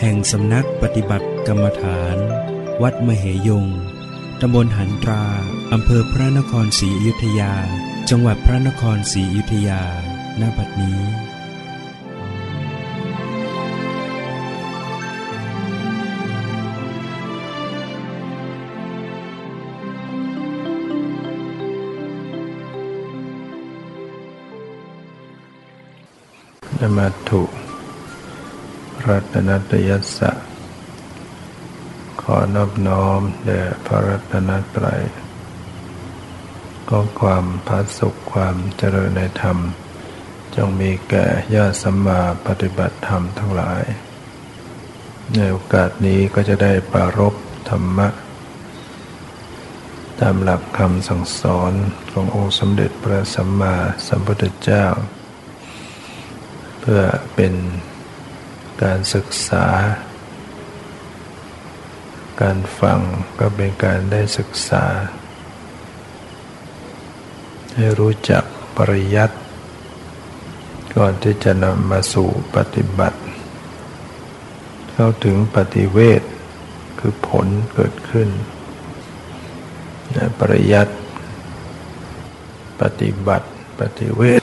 แห่งสำนักปฏิบัติกรรมฐาน วัดมเหยง ตำบลหันตรา อำเภอพระนครศรีอยุธยา จังหวัดพระนครศรีอยุธยา ณ บัดนี้นมัตถุ รัตนตยัสสะ ขอนอบน้อมแด่พระรัตนตรัยก็ความพาสุขความเจริญในธรรม จงมีแก่ญาติสัมมาปฏิบัติธรรมทั้งหลาย ในโอกาสนี้ก็จะได้ปรารบธรรมะ ตามหลักคำสั่งสอนขององค์สมเด็จพระสัมมาสัมพุทธเจ้า เพื่อเป็น การศึกษา การฟังก็เป็นการได้ศึกษา ให้รู้จักปริยัติก่อนที่จะนำมาสู่ปฏิบัติ เข้าถึงปฏิเวทคือผลเกิดขึ้นปริยัติปฏิบัติปฏิเวท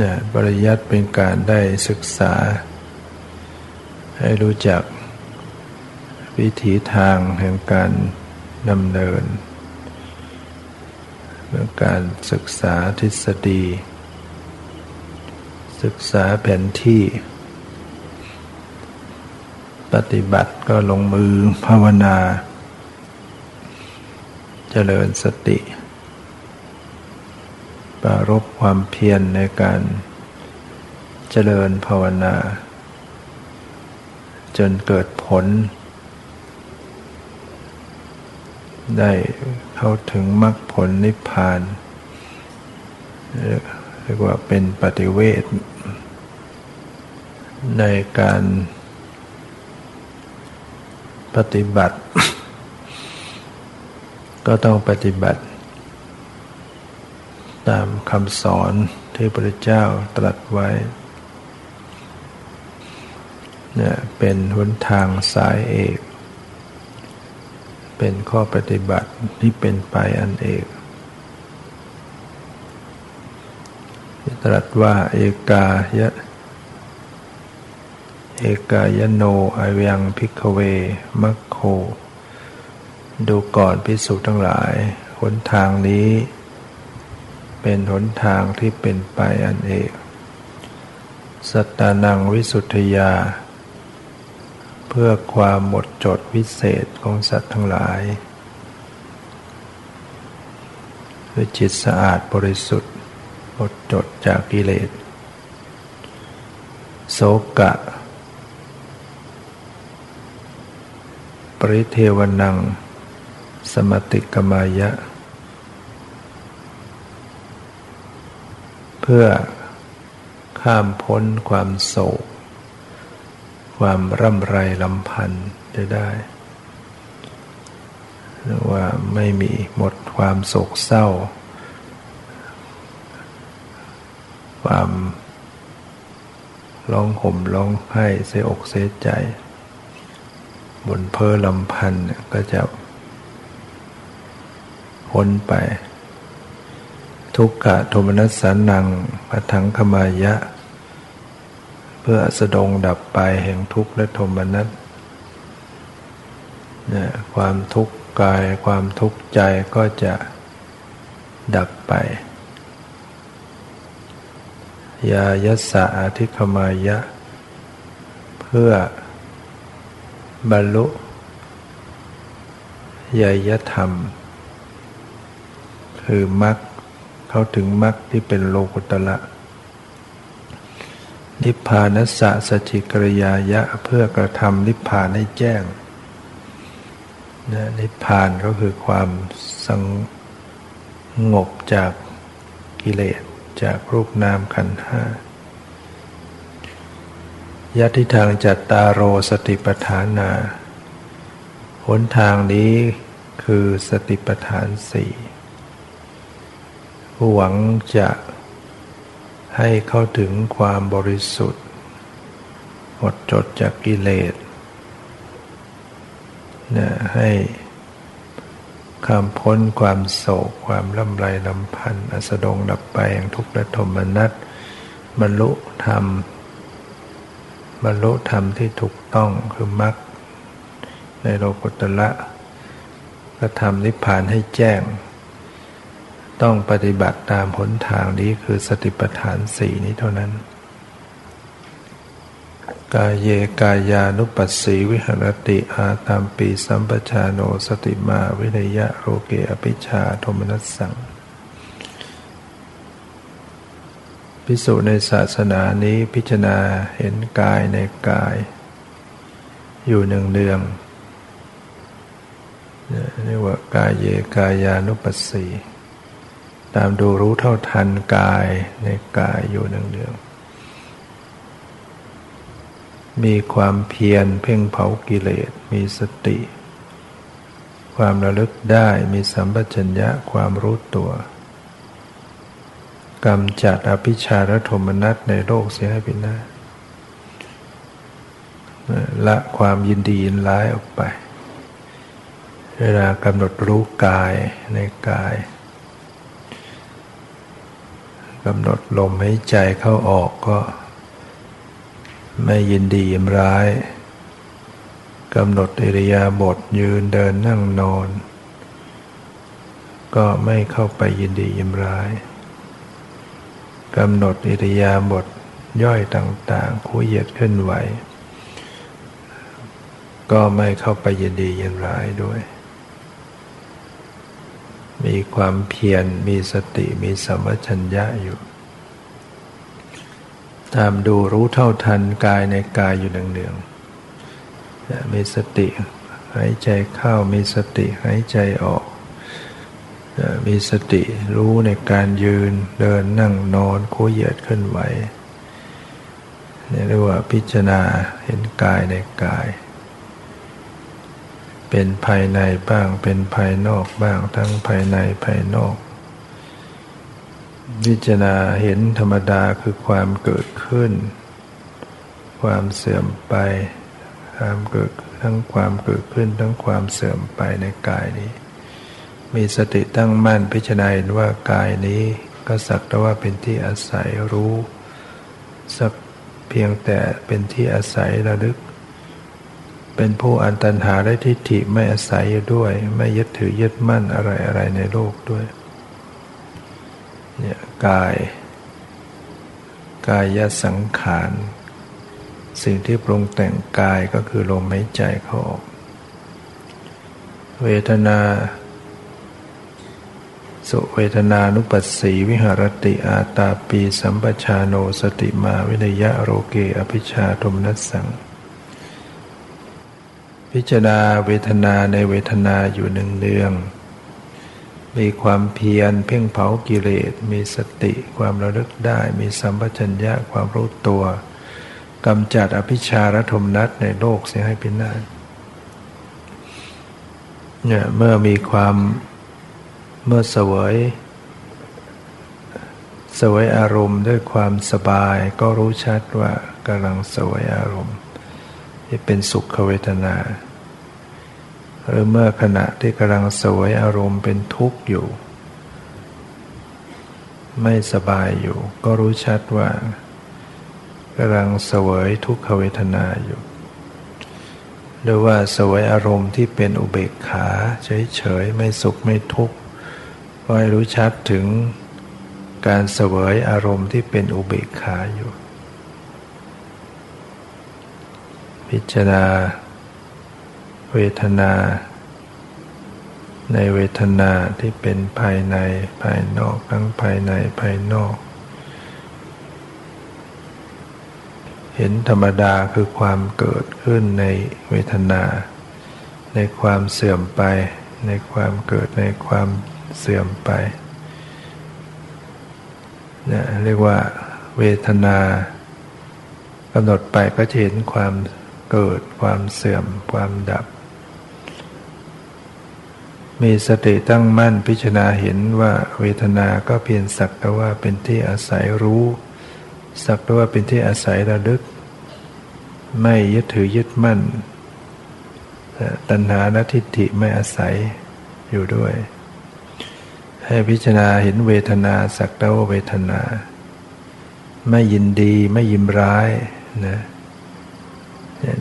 นะปริยัติเป็นการได้ศึกษา ให้รู้จัก วิถีทางแห่งการดำเนินเรื่องการศึกษาทฤษฎี ศึกษาแผนที่ ปฏิบัติก็ลงมือภาวนา เจริญสติ ปรารบความเพียรในการเจริญภาวนา จนเกิดผล ได้เข้าถึงมรรคผลนิพพาน เรียกว่าเป็นปฏิเวทในการปฏิบัติ ก็ต้องปฏิบัติ ตามคำสอนที่พระเจ้าตรัสไว้เนี่ยเป็นหนทางสายเอก เป็นข้อปฏิบัติที่เป็นไปอันเอกตรัสว่าเอกายะเอกายโนอายังพิกเว มัคโค ดูก่อนพิสุทั้งหลาย หนทางนี้ เป็นหนทางที่เป็นไปอันเอก สัตตานังวิสุทธยา เพื่อความหมดจดวิเศษของสัตว์ทั้งหลายคือจิตสะอาดบริสุทธิ์หมดจดจากกิเลส โสกะ ปริเทวนัง สมติกมายะ เพื่อข้ามพ้นความโศก ความร่ำไรลำพันธ์จะได้หรือว่าไม่มีหมดความโศกเศร้า ความร้องห่มร้องไห้เสียอกเสียใจ บนเพอลำพันธ์ก็จะพ้นไป ทุกขะโทมนัสสานังปทังขมายะ เพื่อสดงดับไปแห่งทุกข์และโทมนัสเนี่ยความทุกข์กายความทุกข์ใจก็จะดับไป ยายัสสะอธิคมายะ เพื่อบรรลุยยธรรม คือมรรค เข้าถึงมรรคที่เป็นโลกุตละ นิพพานัสสะสจิกริยายะเพื่อกระทำนิพพานให้แจ้งนะนิพพานก็คือความสงบจากกิเลสจากรูปนามขันธ์ห้ายัติทางจัตตาโรสติปทานา หนทางนี้คือสติปทานสี่ หวังจะให้เข้าถึงความบริสุทธิ์หมดจดจากกิเลสนะให้คำพ้นความโศกความลำไรลำพันธ์อสดงดับไปแห่งทุกข์และโทมนัสบรรลุธรรมบรรลุธรรมที่ถูกต้องคือมรรคในโลกุตละก็ทำนิพพานให้แจ้ง ต้องปฏิบัติตามหนทางนี้คือสติปัฏฐานสี่นี้เท่านั้น กายเยกายานุปัสสีวิหรติอาตามปีสัมปชาโนสติมาวินยะโรเกอภิชาโทมนัสสังพิสูจในศาสนานี้พิจารณาเห็นกายในกาย อยู่หนึ่งเดืองเรียกว่ากายเยกายานุปัสสี ตามดูรู้เท่าทันกายในกายอยู่หนึ่งเดืองมีความเพียรเพ่งเผากิเลส มีสติ ความระลึกได้มีสัมปชัญญะความรู้ตัวกำจัดอภิชาและโทมนัสในโลกเสียให้เป็นหน้าละความยินดียินร้ายออกไป เวลากำหนดรู้กายในกาย กำหนดลมหายใจเข้าออกก็ ไม่ยินดียินร้ายกำหนดอิริยาบถยืนเดินนั่งนอน ก็ไม่เข้าไปยินดียินร้ายกำหนดอิริยาบถย่อยต่างๆคู่เหยียดขึ้นไหว ก็ไม่เข้าไปยินดียินร้ายด้วย มีความเพียร มีสติ มีสัมปชัญญะอยู่ ตามดูรู้เท่าทันกายในกายอยู่เนืองๆมีสติหายใจเข้า มีสติหายใจออก มีสติรู้ในการยืน เดินนั่งนอนคู่เหยียดขึ้นไหวเรียกว่าพิจารณาเห็นกายในกาย เป็นภายในบ้าง เป็นภายนอกบ้าง ทั้งภายในภายนอกพิจารณาเห็นธรรมดาคือความเกิดขึ้น ความเสื่อมไปความเกิดทั้งความเกิดขึ้นทั้งความเสื่อมไปในกายนี้ มีสติตั้งมั่นพิจารณาเห็นว่ากายนี้ก็สักแต่ว่าเป็นที่อาศัยรู้ สักเพียงแต่เป็นที่อาศัยระลึก เป็นผู้อันตันหาได้ทิฏฐิไม่อาศัยอยู่ด้วย ไม่ยึดถือยึดมั่นอะไรอะไรในโลกด้วยเนี่ยกาย กายสังขาร สิ่งที่ปรุงแต่งกายก็คือลมหายใจเขาออก เวทนา สุเวทนานุปัสสีวิหารติอาตาปี สัมปชาโนสติมาวินยะโรเกอภิชาตมนัสสัง พิจารณาเวทนาในเวทนาอยู่หนึ่งเดือง มีความเพียรเพ่งเผากิเลส มีสติความระลึกได้ มีสัมปชัญญะความรู้ตัวกำจัดอภิชารธมนัสในโลกเสียให้เป็นนาเนี่ยเมื่อมีความเมื่อเสวยสวยอารมณ์ด้วยความสบายก็รู้ชัดว่ากำลังสวยอารมณ์ ที่เป็นสุขเวทนา หรือเมื่อขณะที่กำลังสวยอารมณ์เป็นทุกข์อยู่ ไม่สบายอยู่ ก็รู้ชัดว่ากำลังสวยทุกขเวทนาอยู่ หรือว่าสวยอารมณ์ที่เป็นอุเบกขาเฉยๆไม่สุขไม่ทุกข์ก็ให้รู้ชัดถึงการเสวยอารมณ์ที่เป็นอุเบกขาอยู่ พิจารณา เวทนา ในเวทนาที่เป็นภายในภายนอกทั้งภายในภายนอก เห็นธรรมดาคือความเกิดขึ้นในเวทนา ในความเสื่อมไป ในความเกิดในความเสื่อมไปเนี่ยเรียกว่าเวทนากำหนดไปก็จะเห็นความเกิดความเสื่อมความดับ มีสติตั้งมั่นพิจารณาเห็นว่าเวทนาก็เพียงสักแต่ว่าเป็นที่อาศัยรู้ สักแต่ว่าเป็นที่อาศัยระลึก ไม่ยึดถือยึดมั่น ตัณหาและทิฏฐิไม่อาศัยอยู่ด้วย ให้พิจารณาเห็นเวทนาสักแต่ว่าเวทนา ไม่ยินดีไม่ยิมร้ายนะ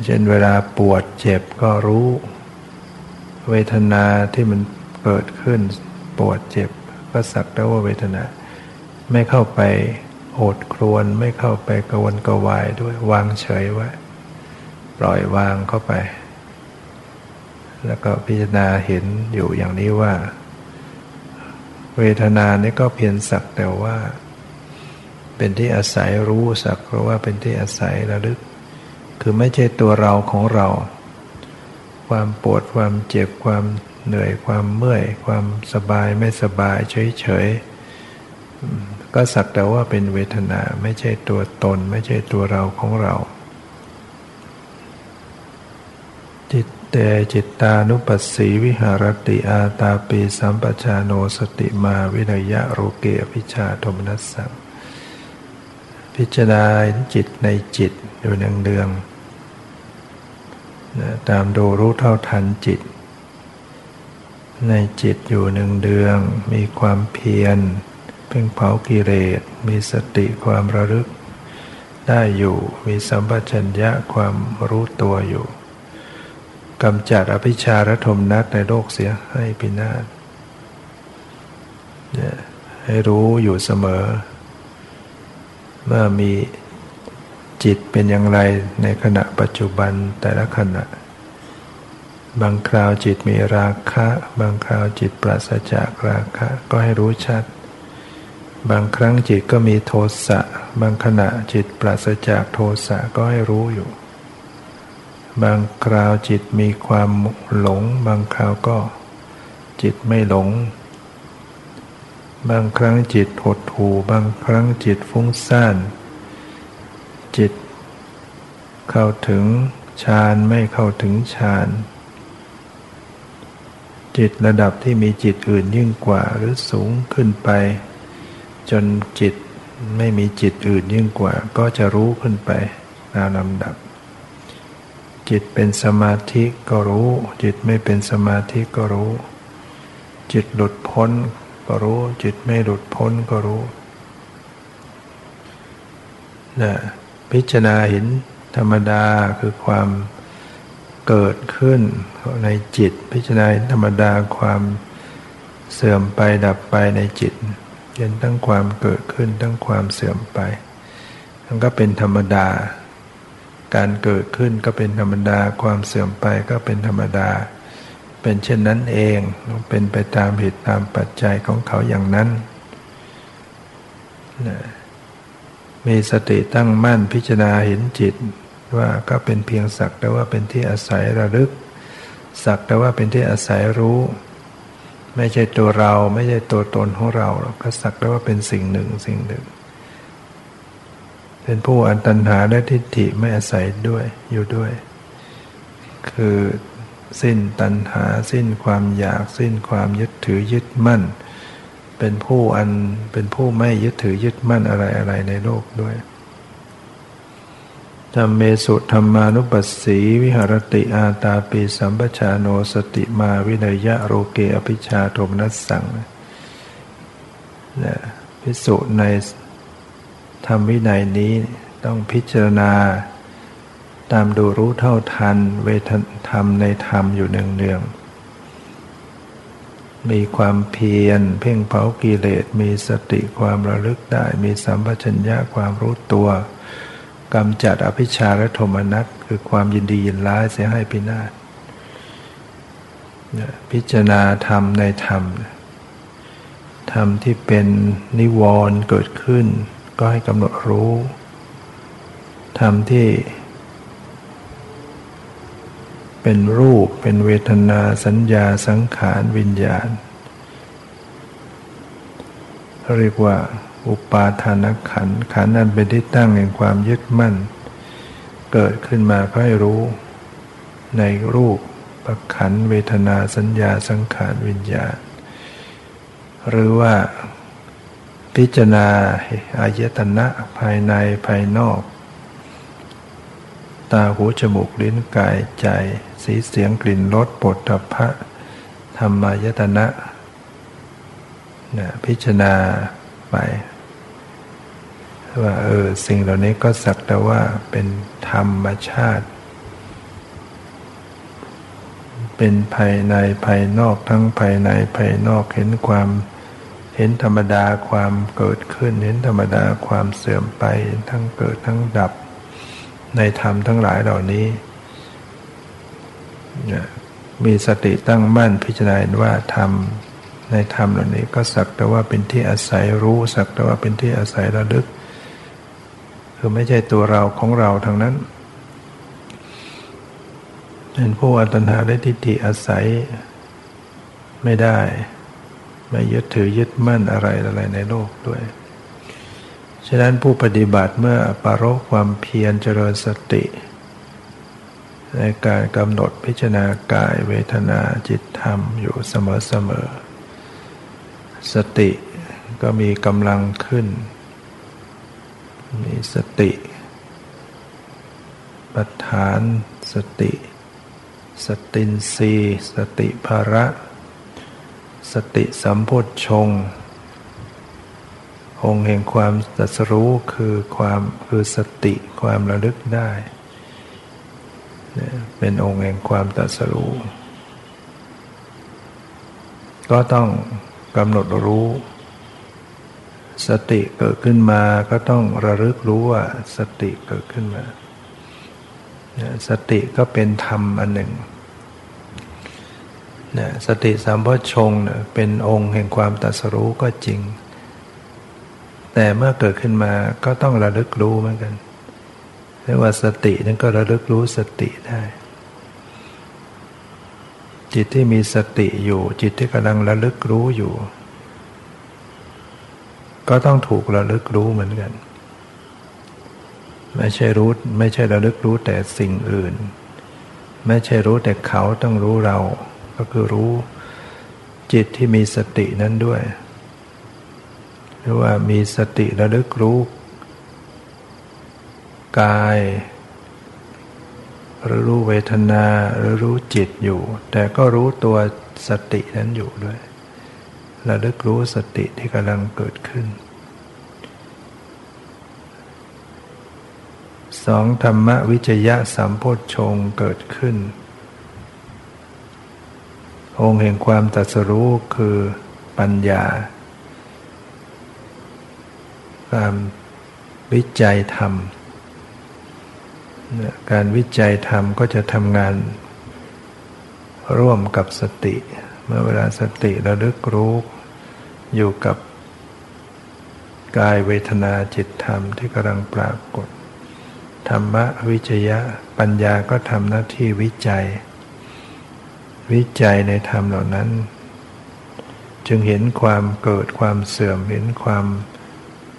เช่นเวลาปวดเจ็บก็รู้ เวทนาที่มันเกิดขึ้นปวดเจ็บ ก็สักแต่ว่าเวทนา ไม่เข้าไปโอดครวนไม่เข้าไปกวนกวายด้วยวางเฉยไว้ปล่อยวางเข้าไป แล้วก็พิจารณาเห็นอยู่อย่างนี้ว่า เวทนานี้ก็เพียงสักแต่ว่า เป็นที่อาศัยรู้สักเพราะว่าเป็นที่อาศัยระลึก คือไม่ใช่ตัวเราของเรา ความปวดความเจ็บความเหนื่อยความเมื่อย ความสบายไม่สบายเฉยๆก็สักแต่ว่าเป็นเวทนาไม่ใช่ตัวตน ไม่ใช่ตัวเราของเรา จิตเตจิตตานุปัสสีวิหะระติอาตาปีสัมปะชาโน สะติมาวิเนยยะโลเกอภิชฌาโทมนัสสังพิจารณาจิตในจิตอยู่เนืองๆ ตามดูรู้เท่าทันจิต ในจิตอยู่หนึ่งเดืองมีความเพียรเพ่งเผากิเลสมีสติความระลึก ได้อยู่มีสัมปชัญญะความรู้ตัวอยู่กำจัดอภิชาระทมนัตในโลกเสียให้พินาศให้รู้อยู่เสมอ เมื่อมี จิตเป็นอย่างไรในขณะปัจจุบันแต่ละขณะ บางคราวจิตมีราคะ บางคราวจิตปราศจากราคะก็ให้รู้ชัด บางครั้งจิตก็มีโทสะ บางขณะจิตปราศจากโทสะก็ให้รู้อยู่ บางคราวจิตมีความหลง บางคราวก็จิตไม่หลง บางครั้งจิตหดหู่บางครั้งจิตฟุ้งซ่าน จิต เข้าถึงฌานไม่เข้าถึงฌาน จิตระดับที่มีจิตอื่นยิ่งกว่าหรือสูงขึ้นไป จนจิตไม่มีจิตอื่นยิ่งกว่า ก็จะรู้ขึ้นไปตามลำดับ จิตเป็นสมาธิก็รู้ จิตไม่เป็นสมาธิก็รู้ จิตหลุดพ้นก็รู้ จิตไม่หลุดพ้นก็รู้นะ พิจารณาเห็นธรรมดาคือความเกิดขึ้นในจิต พิจารณาธรรมดาความเสื่อมไปดับไปในจิตเห็นทั้งความเกิดขึ้นทั้งความเสื่อมไปมันก็เป็นธรรมดา การเกิดขึ้นก็เป็นธรรมดาความเสื่อมไปก็เป็นธรรมดา เป็นเช่นนั้นเองเป็นไปตามเหตุตามปัจจัยของเขาอย่างนั้นนะ มีสติตั้งมั่นพิจารณาเห็นจิต ว่าก็เป็นเพียงสักแต่ว่าเป็นที่อาศัยระลึก สักแต่ว่าเป็นที่อาศัยรู้ ไม่ใช่ตัวเราไม่ใช่ตัวตนของเราก็สักแต่ว่าเป็นสิ่งหนึ่งสิ่งหนึ่ง เป็นผู้อันตัญหาและทิฏฐิไม่อาศัยด้วยอยู่ด้วย คือสิ้นตัณหาสิ้นความอยากสิ้นความยึดถือยึดมั่น เป็นผู้อันเป็นผู้ไม่ยึดถือยึดมั่นอะไรอะไรในโลกด้วยธรรมเมสุธรรมานุปัสสีวิหรติอาตาปีสัมปชาโนสติมาวินยะโรเกอภิชาโทมนัสสังนะพิสุในธรรมวินัยนี้ต้องพิจารณา ตามดูรู้เท่าทันเวทธรรมในธรรมอยู่เนืองๆ มีความเพียร เพ่งเผากิเลส มีสติความระลึกได้ มีสัมปชัญญะความรู้ตัวกำจัดอภิชาและโทมนัสคือความยินดียินร้ายเสียให้พินาศพิจารณาธรรมในธรรม ธรรมที่เป็นนิวรณ์เกิดขึ้น ก็ให้กำหนดรู้ ธรรมที่ เป็นรูป เป็นเวทนาสัญญาสังขารวิญญาณ เรียกว่าอุปาทานขันขันนั้นเป็นที่ตั้งแห่งความยึดมั่น เกิดขึ้นมาก็ให้รู้ ในรูปประขันเวทนาสัญญาสังขารวิญญาณ หรือว่าพิจารณาอายตนะภายในภายนอก ตาหูจมูกลิ้นกายใจ สีเสียงกลิ่นรสปฐพะธรรมายตนะนะพิจารณาไปว่าเออสิ่งเหล่านี้ก็สักแต่ว่าเป็นธรรมชาติ เป็นภายในภายนอกทั้งภายในภายนอกเห็นความเห็นธรรมดาความเกิดขึ้น เห็นธรรมดาความเสื่อมไปทั้งเกิดทั้งดับ ในธรรมทั้งหลายเหล่านี้ มีสติตั้งมั่นพิจารณาว่าธรรมในธรรมเหล่านี้ก็สักแต่ว่าเป็นที่อาศัยรู้สักแต่ว่าเป็นที่อาศัยระลึก คือไม่ใช่ตัวเราของเราทางนั้นเป็นผู้อัตนาได้ทิฏฐิอาศัยไม่ได้ ไม่ยึดถือยึดมั่นอะไรอะไรในโลกด้วย ฉะนั้นผู้ปฏิบัติเมื่อปารกความเพียรเจริญสติ ในการกำหนดพิจารณากายเวทนาจิตธรรมอยู่เสมอๆสติก็มีกำลังขึ้น มีสติปัฏฐานสติ สตินรีสติภาระ สติสัมโพชฌงองค์แห่งความตรัสรู้คือความคือสติความระลึกได้ เป็นองค์แห่งความตรัสรู้ก็ต้องกำหนดรู้ สติเกิดขึ้นมาก็ต้องระลึกรู้ว่าสติเกิดขึ้นมา สติก็เป็นธรรมอันหนึ่งสติสัมพชงเป็นองค์แห่งความตัสรู้ก็จริง แต่เมื่อเกิดขึ้นมาก็ต้องระลึกรู้เหมือนกัน เรียกว่าสตินั้นก็ระลึกรู้สติได้ จิตที่มีสติอยู่ จิตที่กำลังระลึกรู้อยู่ ก็ต้องถูกระลึกรู้เหมือนกัน ไม่ใช่รู้ไม่ใช่ระลึกรู้แต่สิ่งอื่น ไม่ใช่รู้แต่เขาต้องรู้เรา ก็คือรู้ จิตที่มีสตินั้นด้วยหรือว่ามีสติระลึกรู้ กายหรือรู้เวทนาหรือรู้จิตอยู่ แต่ก็รู้ตัวสตินั้นอยู่ด้วยระลึกรู้สติที่กำลังเกิดขึ้นสองธรรมวิจยะสัมโพชฌงเกิดขึ้น องค์แห่งความตัสรู้คือปัญญา ความวิจัยธรรม การวิจัยธรรมก็จะทำงานร่วมกับสติ เมื่อเวลาสติระลึกรู้อยู่กับกายเวทนาจิตธรรมที่กำลังปรากฏ ธรรมะวิจยะปัญญาก็ทำหน้าที่วิจัย วิจัยในธรรมเหล่านั้น จึงเห็นความเกิดความเสื่อมเห็นความ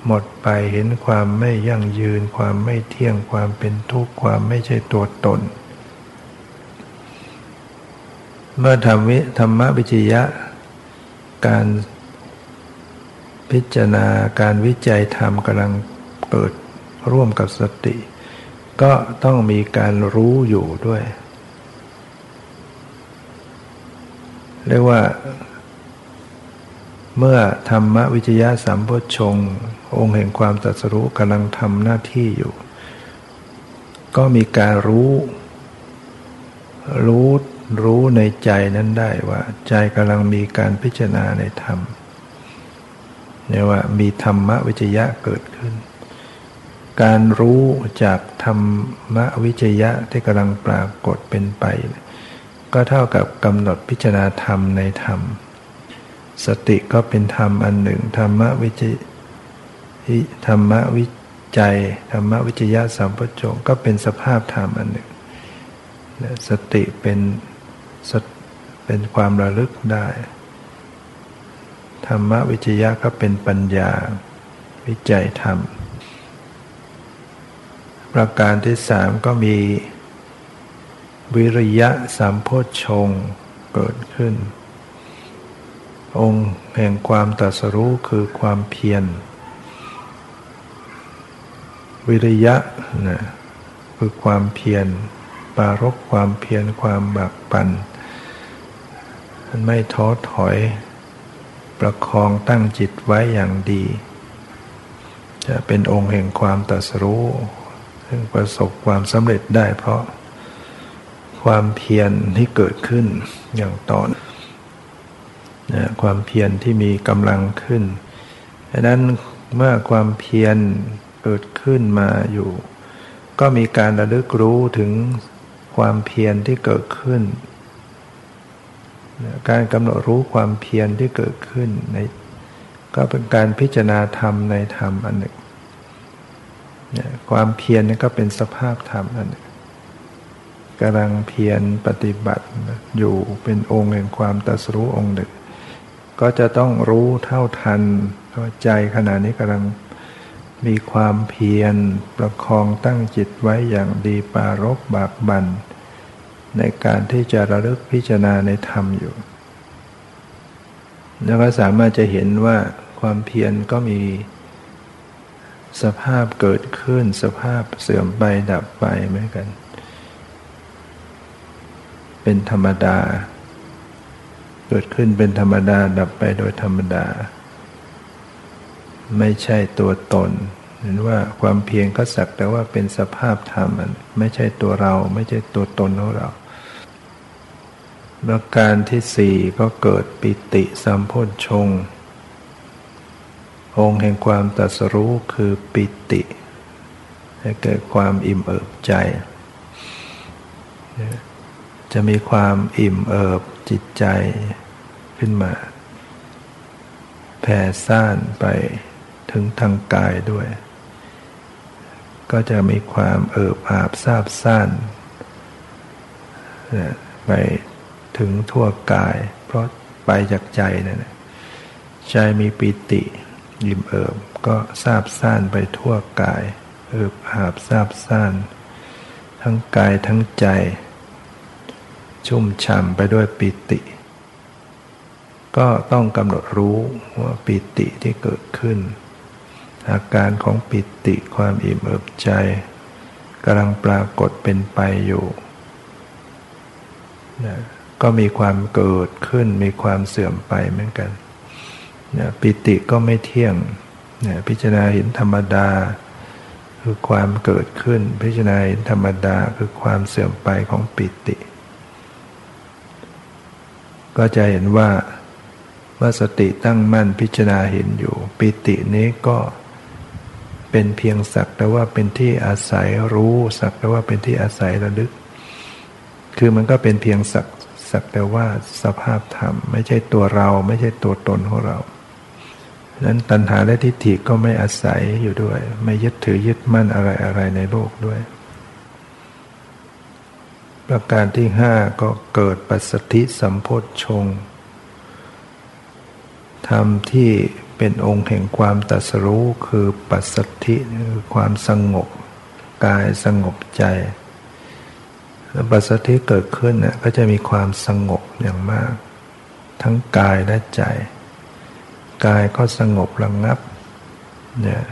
หมดไปเห็นความไม่ยั่งยืน ความไม่เที่ยงความเป็นทุกข์ความไม่ใช่ตัวตน เมื่อทำวิธรรมวิจยะ การพิจารณาการวิจัยธรรมกำลังเกิดร่วมกับสติ ก็ต้องมีการรู้อยู่ด้วย เรียกว่า เมื่อธรรมวิจยะสัมโพชงองค์แห่งความตรัสรู้กำลังทำหน้าที่อยู่ ก็มีการรู้ รู้รู้ในใจนั้นได้ว่า ใจกำลังมีการพิจารณาในธรรมเนี่ยว่ามีธรรมวิจยะเกิดขึ้น การรู้จากธรรมวิจยะที่กำลังปรากฏเป็นไป ก็เท่ากับกำหนดพิจารณาธรรมในธรรม สติก็เป็นธรรมอันหนึ่ง ธรรมวิจิธรรมวิใจธรรมวิจยะสัมปชงก็เป็นสภาพธรรมอันหนึ่ง สติเป็นเป็นความระลึกได้ ธรรมวิจยะก็เป็นปัญญา วิจัยธรรม ประการที่สามก็มีวิริยะสัมโพชงเกิดขึ้น องค์แห่งความตัสรู้คือความเพียร วิริยะนะคือความเพียรปารบความเพียรความบักปันมันไม่ท้อถอย ประคองตั้งจิตไว้อย่างดี จะเป็นองค์แห่งความตัสรู้ ซึ่งประสบความสำเร็จได้เพราะความเพียรที่เกิดขึ้นอย่างต่อนะ ความเพียรที่มีกำลังขึ้นดังนั้นเมื่อความเพียรเกิดขึ้นมาอยู่ ก็มีการระลึกรู้ถึงความเพียรที่เกิดขึ้น การกำหนดรู้ความเพียรที่เกิดขึ้นในก็เป็นการพิจารณาธรรมในธรรมอันหนึ่งความเพียรนี่ก็เป็นสภาพธรรมอันหนึ่งกำลังเพียรปฏิบัติอยู่เป็นองค์แห่งความตรัสรู้องค์หนึ่ง ก็จะต้องรู้เท่าทันว่าใจขณะนี้กำลังมีความเพียรประคองตั้งจิตไว้อย่างดีปารบบากบันในการที่จะระลึกพิจารณาในธรรมอยู่ แล้วก็สามารถจะเห็นว่าความเพียรก็มีสภาพเกิดขึ้นสภาพเสื่อมไปดับไปเหมือนกัน เป็นธรรมดา กิดขึ้นเป็นธรรมดาดับไปโดยธรรมดา ไม่ใช่ตัวตนเห็นว่าความเพียรก็สักแต่ว่าเป็นสภาพธรรมมันไม่ใช่ตัวเรา ไม่ใช่ตัวตนของเราประการที่สี่ก็เกิดปิติสัมโพชงองค์แห่งความตรัสรู้คือปิติ ให้เกิดความอิ่มเอิบใจ จะมีความอิ่มเอิบจิตใจ ขึ้นมาแผ่ซ่านไปถึงทางกายด้วย ก็จะมีความเอิบอาบซาบซ่านไปถึงทั่วกาย เพราะไปจากใจนั่นใจมีปิติอิ่มเอิบก็ซาบซ่านไปทั่วกาย เอิบอาบซาบซ่าน ทั้งกายทั้งใจ ชุ่มฉ่ำไปด้วยปิติ ก็ต้องกำหนดรู้ว่าปิติที่เกิดขึ้น อาการของปิติความอิ่มเอิบใจกำลังปรากฏเป็นไปอยู่นะก็มีความเกิดขึ้นมีความเสื่อมไปเหมือนกันนะปิติก็ไม่เที่ยงนะพิจารณาเห็นธรรมดา คือความเกิดขึ้น พิจารณาเห็นธรรมดาคือความเสื่อมไปของปิติ ก็จะเห็นว่า ว่าสติตั้งมั่นพิจารณาเห็นอยู่ ปิตินี้ก็เป็นเพียงสักแต่ว่าเป็นที่อาศัยรู้สักแต่ว่าเป็นที่อาศัยระลึก คือมันก็เป็นเพียงสักสักแต่ว่าสภาพธรรม ไม่ใช่ตัวเราไม่ใช่ตัวตนของเรานั้นตัณหาและทิฏฐิก็ไม่อาศัยอยู่ด้วย ไม่ยึดถือยึดมั่นอะไรอะไรในโลกด้วย ประการที่ห้าก็เกิดปัสสธิสัมโพธชง ธรรมที่เป็นองค์แห่งความตัสรู้คือปัสสธิคือความสงบกายสงบใจแล้วปัสสธิเกิดขึ้นเนี่ยก็จะมีความสงบอย่างมาก ทั้งกายและใจ กายก็สงบระงงับเนี่ย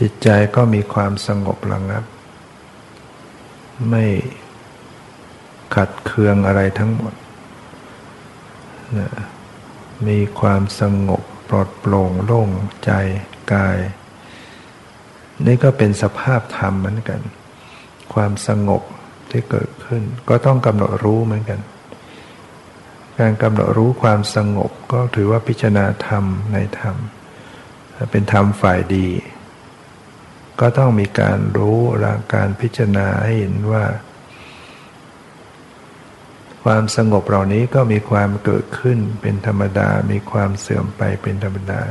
จิตใจก็มีความสงบระงงับ ไม่ขัดเคืองอะไรทั้งหมดนะ มีความสงบปลอดโปร่งโล่งใจกาย นี่ก็เป็นสภาพธรรมเหมือนกัน ความสงบที่เกิดขึ้น ก็ต้องกำหนดรู้เหมือนกัน การกำหนดรู้ความสงบก็ถือว่าพิจารณาธรรมในธรรม เป็นธรรมฝ่ายดี ก็ต้องมีการรู้ราการพิจารณาให้เห็นว่า ความสงบเหล่านี้ก็มีความเกิดขึ้นเป็นธรรมดา มีความเสื่อมไปเป็นธรรมดา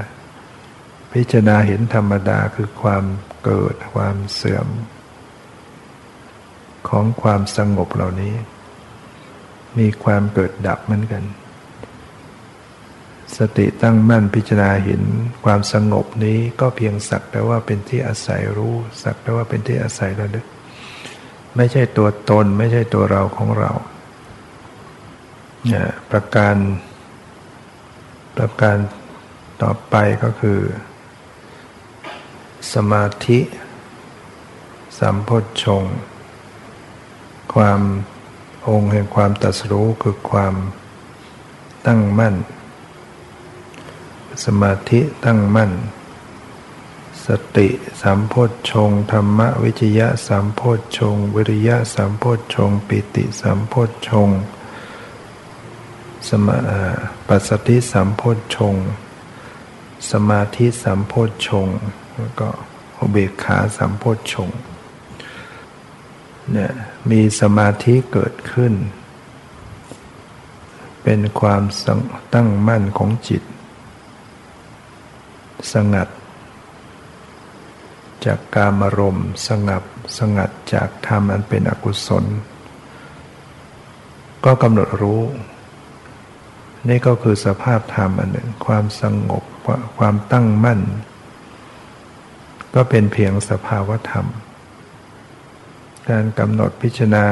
พิจารณาเห็นธรรมดาคือความเกิดความเสื่อม ของความสงบเหล่านี้ มีความเกิดดับเหมือนกัน สติตั้งมั่นพิจารณาเห็นความสงบนี้ก็เพียงสักแต่ว่าเป็นที่อาศัยรู้ สักแต่ว่าเป็นที่อาศัยระลึก ไม่ใช่ตัวตนไม่ใช่ตัวเราของเรา ประการ ประการต่อไปก็คือ สมาธิสัมโพชงความองค์แห่งความตัดสู้คือความตั้งมั่น สมาธิตั้งมั่น สติสัมโพชงธรรมวิจยะสัมโพชงวิริยะสัมโพชงปิติสัมโพชง สมาปัสสติสัมโพชงสมาธิสัมโพชงแล้วก็อุเบกขาสัมโพชงเนี่ยมีสมาธิเกิดขึ้น เป็นความตั้งมั่นของจิต สงัด จากกามารมณ์สงับสงัดจากธรรมอันเป็นอกุศล ก็กำหนดรู้ นี่ก็คือสภาพธรรมอันหนึ่ง ความสงบความตั้งมั่น ก็เป็นเพียงสภาวธรรม การกำหนดพิจารณา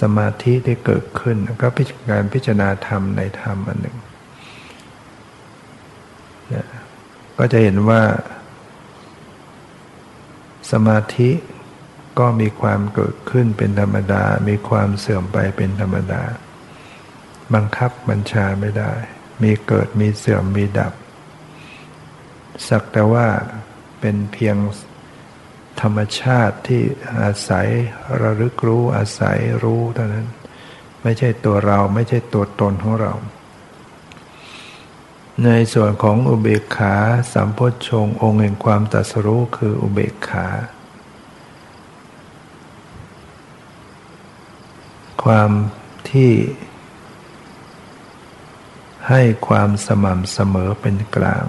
สมาธิที่เกิดขึ้น ก็พิการพิจารณาธรรมในธรรมอันหนึ่ง ก็จะเห็นว่า สมาธิก็มีความเกิดขึ้นเป็นธรรมดา มีความเสื่อมไปเป็นธรรมดา บังคับบัญชาไม่ได้ มีเกิดมีเสื่อมมีดับ สักแต่ว่าเป็นเพียงธรรมชาติที่อาศัยระลึกรู้อาศัยรู้เท่านั้น ไม่ใช่ตัวเราไม่ใช่ตัวตนของเรา ในส่วนของอุเบกขาสัมโพชงองค์แห่งความตัสรู้คืออุเบกขา ความที่ ให้ความสม่ำเสมอเป็นกลาง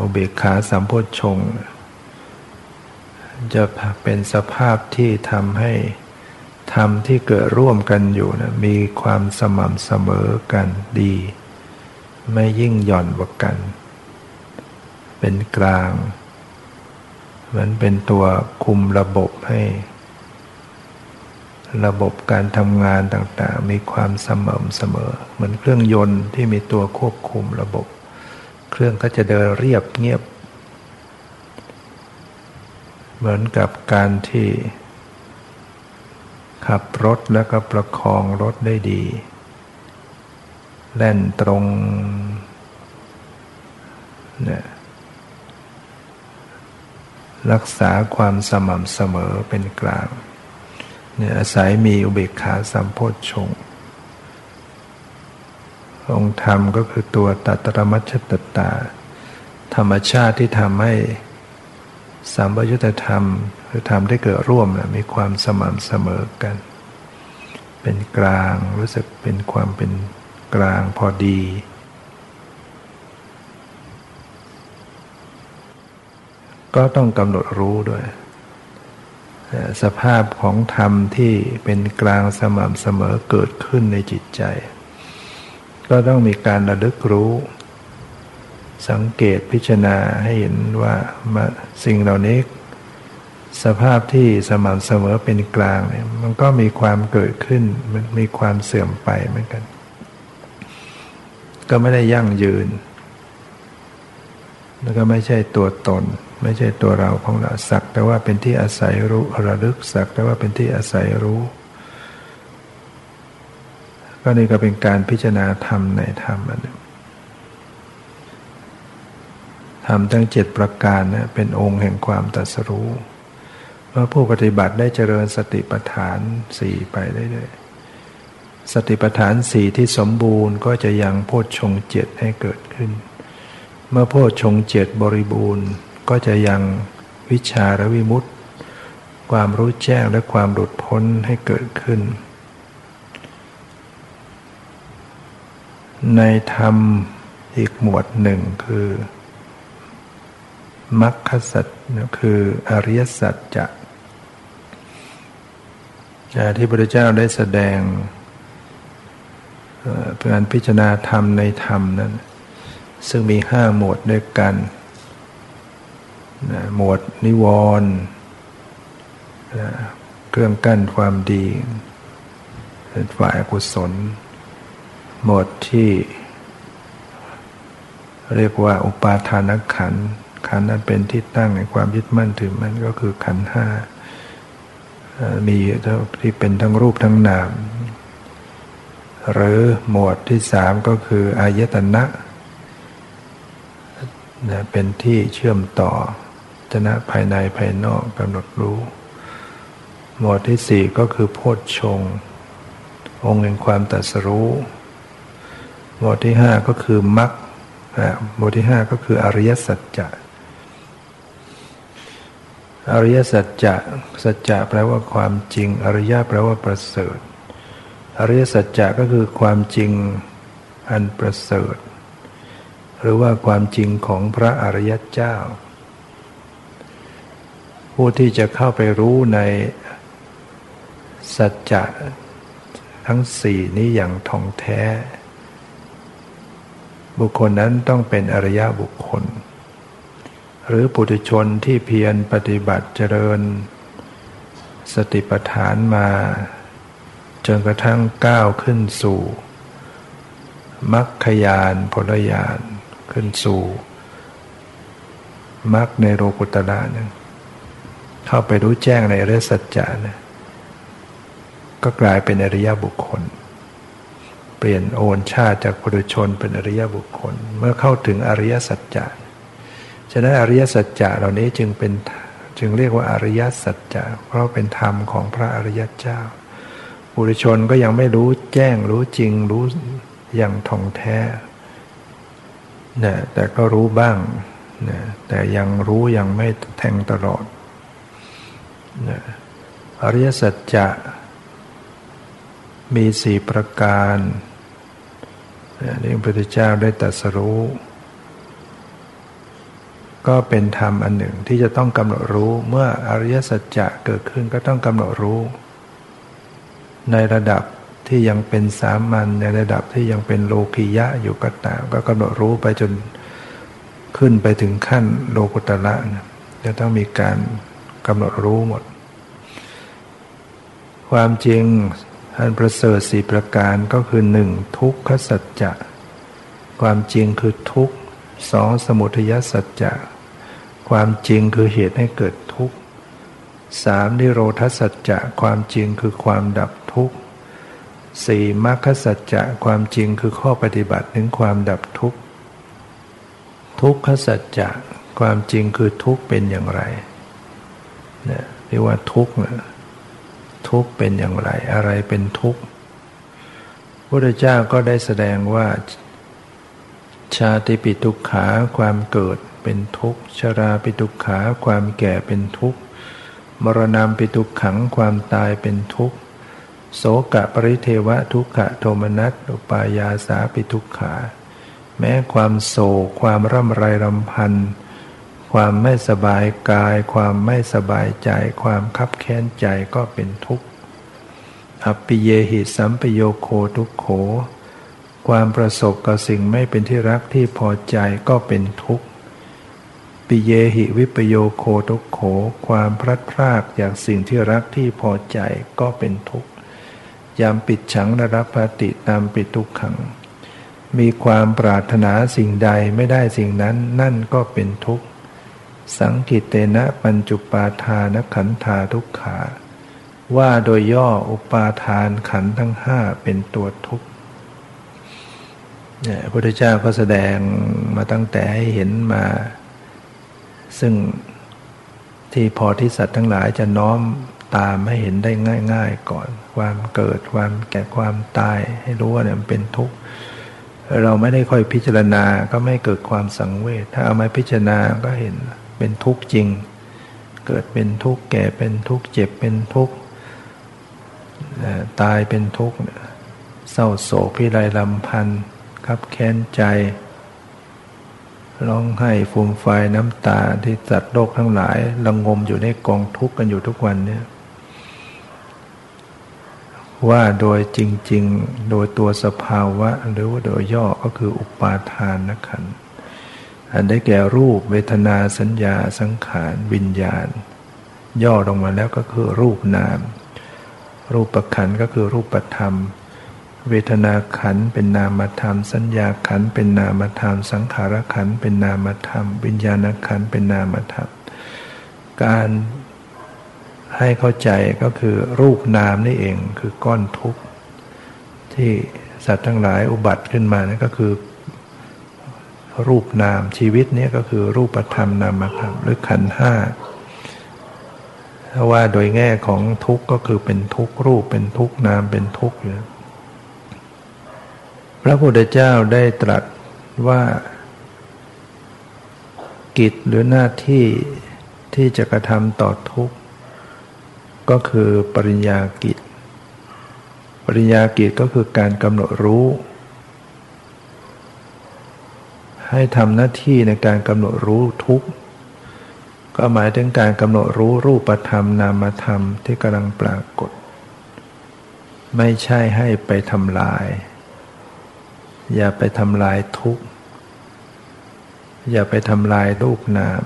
อุเบกขาสัมโพชง จะเป็นสภาพที่ทำให้ธรรมที่เกิดร่วมกันอยู่นะมีความสม่ำเสมอกันดี ไม่ยิ่งหย่อนกว่ากัน เป็นกลาง เหมือนเป็นตัวคุมระบบให้ ระบบการทำงานต่างๆ มีความสม่ำเสมอ เหมือนเครื่องยนต์ที่มีตัวควบคุมระบบ เครื่องก็จะเดินเรียบเงียบ เหมือนกับการที่ขับรถแล้วก็ประคองรถได้ดี แล่นตรงเนี่ยรักษาความสม่ำเสมอเป็นกลาง เนี่ยอาศัยมีอุเบกขาสัมโพชฌงองค์ธรรมก็คือตัวตัตรมัชตตา ธรรมชาติที่ทำให้สัมปยุตธรรมคือธรรมที่เกิดร่วมนะมีความสม่ำเสมอกัน เป็นกลางรู้สึกเป็นความเป็นกลางพอดีก็ต้องกำหนดรู้ด้วย สภาพของธรรมที่เป็นกลางสม่ำเสมอเกิดขึ้นในจิตใจ ก็ต้องมีการระลึกรู้ สังเกตพิจารณาให้เห็นว่าสิ่งเหล่านี้ สภาพที่สม่ำเสมอเป็นกลางเนี่ยมันก็มีความเกิดขึ้น มันมีความเสื่อมไปเหมือนกัน ก็ไม่ได้ยั่งยืน แล้วก็ไม่ใช่ตัวตน ไม่ใช่ตัวเราของเราสัก แต่ว่าเป็นที่อาศัยรู้ระลึกสัก แต่ว่าเป็นที่อาศัยรู้ ก็นี่ก็เป็นการพิจารณาธรรมในธรรมอันหนึ่งธรรมทั้งเจ็ดประการนะเป็นองค์แห่งความตัสรู้เมื่อผู้ปฏิบัติได้เจริญสติปัฏฐานสี่ไปได้เลยสติปัฏฐานสี่ที่สมบูรณ์ก็จะยังโพชฌงเจ็ดให้เกิดขึ้น เมื่อโพชฌงเจ็ดบริบูรณ์ ก็จะยังวิชาและวิมุตติ ความรู้แจ้งและความหลุดพ้นให้เกิดขึ้น ในธรรมอีกหมวดหนึ่งคือมรรคสัจคืออริยสัจจะที่พระเจ้าได้แสดงการพิจารณาธรรมในธรรมนั้น ซึ่งมีห้าหมวดด้วยกัน หมวดนิวรณ์เครื่องกั้นความดีเป็นฝ่ายกุศล หมวดที่ เรียกว่าอุปาทานขันขันนั้นเป็นที่ตั้งในความยึดมั่นถือมั่นก็คือขันห้ามีที่เป็นทั้งรูปทั้งนาม หรือหมวดที่สามก็คืออายตนะ เป็นที่เชื่อมต่อ จนะภายในภายนอกกำหนดรู้ หมวดที่สี่ก็คือโพชฌงองค์แห่งความตัดสรู้ หมวดที่ห้าก็คือมรรคหมวดที่ห้าก็คืออริยสัจจะอริยสัจจะสัจจะแปลว่าความจริง อริยะแปลว่าประเสริฐ อริยสัจจะก็คือความจริงอันประเสริฐ หรือว่าความจริงของพระอริยเจ้า ผู้ที่จะเข้าไปรู้ในสัจจะทั้งสี่นี้อย่างท่องแท้ บุคคลนั้นต้องเป็นอริยบุคคล หรือปุถุชนที่เพียรปฏิบัติเจริญ สติปัฏฐานมา จนกระทั่งก้าวขึ้นสู่มรรคยานผลยานขึ้นสู่มรรคในโลกุตระนึง เข้าไปรู้แจ้งในเรื่องสัจจะนะก็กลายเป็นอริยบุคคล เปลี่ยนโอนชาติจากปุถุชนเป็นอริยบุคคล เมื่อเข้าถึงอริยสัจจะฉะนั้นอริยสัจจะเหล่านี้จึงเป็นจึงเรียกว่าอริยสัจจะเพราะเป็นธรรมของพระอริยเจ้าบุรุชนก็ยังไม่รู้แจ้งรู้จริงรู้อย่างท่องแท้นะแต่ก็รู้บ้างนะแต่ยังรู้ยังไม่แทงตลอด อริยสัจจะมีสี่ประการนี่พระพุทธเจ้าได้ตรัสรู้ ก็เป็นธรรมอันหนึ่งที่จะต้องกำหนดรู้เมื่ออริยสัจจะเกิดขึ้นก็ต้องกำหนดรู้ ในระดับที่ยังเป็นสามัญในระดับที่ยังเป็นโลกิยะอยู่ก็ตามก็กำหนดรู้ไปจนขึ้นไปถึงขั้นโลกุตระนะจะต้องมีการ กำหนดรู้หมด ความจริงอันประเสริฐสี่ประการก็คือหนึ่งทุกขสัจจะความจริงคือทุกสองสมุทัยสัจจะความจริงคือเหตุให้เกิดทุกข์สามนิโรธสัจจะความจริงคือความดับทุกข์สี่มรรคสัจจะความจริงคือข้อปฏิบัติถึงความดับทุกข์ทุกขสัจจะความจริงคือทุกข์เป็นอย่างไร เนี่ยเรียกว่าทุกข์ทุกข์เป็นอย่างไร อะไรเป็นทุกข์พระเจ้าก็ได้แสดงว่า ชาติปิทุกขาความเกิดเป็นทุกข์ชราปิทุกขาความแก่เป็นทุกข์มรณะปิทุกขังความตายเป็นทุกข์โสกะปริเทวะทุกขะโทมนัสอุปายาสาปิทุกขา แม้ความโศกความร่ำไรรำพัน ความไม่สบายกาย ความไม่สบายใจ ความคับแค้นใจก็เป็นทุกข์อปิเยหิสัมปโยโคทุกโข ความประสบกับสิ่งไม่เป็นที่รักที่พอใจก็เป็นทุกข์ปิเยหิวิปโยโคทุกโข ความพลัดพรากจากสิ่งที่รักที่พอใจก็เป็นทุกข์ยามปิดฉังนรปติตามปิดทุกขัง มีความปรารถนาสิ่งใดไม่ได้สิ่งนั้นนั่นก็เป็นทุกข์ สังกิตเตนะปัญจุปาทานขันธาทุกขา ว่าโดยย่ออุปาทานขันทั้งห้าเป็นตัวทุกข์เนี่ยพระพุทธเจ้าก็แสดงมาตั้งแต่ให้เห็นมา ซึ่งที่พอที่สัตว์ทั้งหลายจะน้อมตามให้เห็นได้ง่าย ๆ ก่อน ความเกิดความแก่ความตายให้รู้ว่าเนี่ยมันเป็นทุกข์เราไม่ได้ค่อยพิจารณาก็ไม่เกิดความสังเวชถ้าเอามาพิจารณาก็เห็น เป็นทุกข์จริง เกิดเป็นทุกข์แก่เป็นทุกข์เจ็บเป็นทุกข์ตายเป็นทุกข์เศร้าโศกพิไรลำพันธ์คับแค้นใจ ร้องไห้ฟูมไฟน้ำตาที่จัดโลกทั้งหลายระงมอยู่ในกองทุกข์กันอยู่ทุกวันเนี่ยว่าโดยจริง ๆ โดยตัวสภาวะ หรือว่าโดยย่อก็คืออุปาทานนะขัน อันได้แก่รูปเวทนาสัญญาสังขารวิญญาณ ย่อลงมาแล้วก็คือรูปนาม รูปขันก็คือรูปธรรม เวทนาขันเป็นนามธรรม สัญญาขันเป็นนามธรรม สังขารขันเป็นนามธรรม วิญญาณขันเป็นนามธรรม การให้เข้าใจก็คือรูปนามนี่เองคือก้อนทุกข์ที่สัตว์ทั้งหลายอุบัติขึ้นมานั่นก็คือ รูปนามชีวิตนี้ก็คือรูปธรรมนามธรรมหรือขันห้าถ้าว่าโดยแง่ของทุกข์ก็คือเป็นทุกข์รูปเป็นทุกข์นามเป็นทุกข์อยู่พระพุทธเจ้าได้ตรัสว่า กิจหรือหน้าที่ที่จะกระทำต่อทุกข์ ก็คือปริญญากิจ ปริญญากิจก็คือการกำหนดรู้ ให้ทำหน้าที่ในการกำหนดรู้ทุกก็หมายถึงการกำหนดรู้รูปธรรมนามธรรมที่กำลังปรากฏ ไม่ใช่ให้ไปทำลาย อย่าไปทำลายทุกอย่าไปทำลายรูปนาม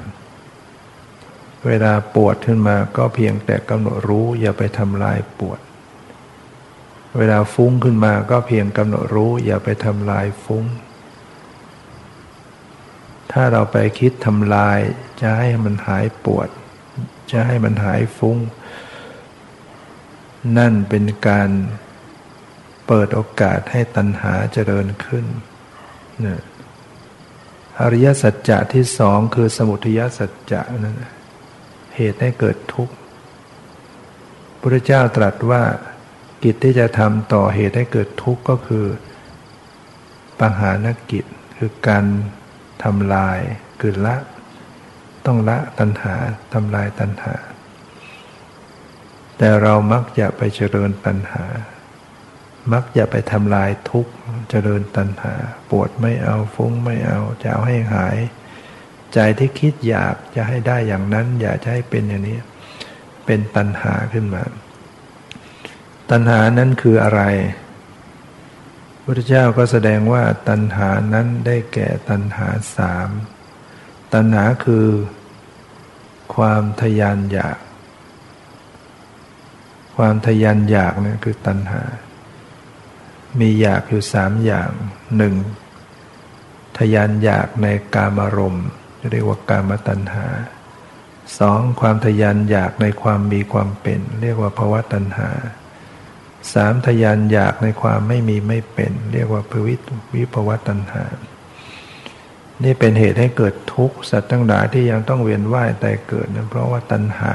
เวลาปวดขึ้นมาก็เพียงแต่กำหนดรู้ อย่าไปทำลายปวด เวลาฟุ้งขึ้นมาก็เพียงกำหนดรู้ อย่าไปทำลายฟุ้ง ถ้าเราไปคิดทำลาย จะให้มันหายปวด จะให้มันหายฟุ้ง นั่นเป็นการเปิดโอกาสให้ตัณหาเจริญขึ้นเนี่ยอริยสัจจะที่สองคือสมุทัยสัจจะนั่นแหละเหตุให้เกิดทุกข์พระเจ้าตรัสว่ากิจที่จะทำต่อเหตุให้เกิดทุกข์ก็คือปัญหานกิจคือการ ทำลายคือละ ต้องละตัณหาทำลายตัณหา แต่เรามักจะไปเจริญตัณหา มักจะไปทำลายทุกข์เจริญตัณหา ปวดไม่เอาฟุ้งไม่เอาจะเอาให้หาย ใจที่คิดอยากจะให้ได้อย่างนั้น อยากจะให้เป็นอย่างนี้ เป็นตัณหาขึ้นมา ตัณหานั้นคืออะไร พระเจ้าก็แสดงว่าตัณหานั้นได้แก่ตัณหาสาม ตัณหาคือความทยานอยาก ความทยานอยากนั่คือตัณหา มีอยากอยู่สามอย่างหนึ่งทยานอยากในกามารมณ์เรียกว่ากามตัณหาสองความทยานอยากในความมีความเป็น เรียกว่าภาวะตัณหา สามทยานอยากในความไม่มีไม่เป็น เรียกว่าภวิวิภวตัณหา นี่เป็นเหตุให้เกิดทุกข์สัตว์ทั้งหลายที่ยังต้องเวียนว่ายตายเกิดนะเพราะว่าตัณหา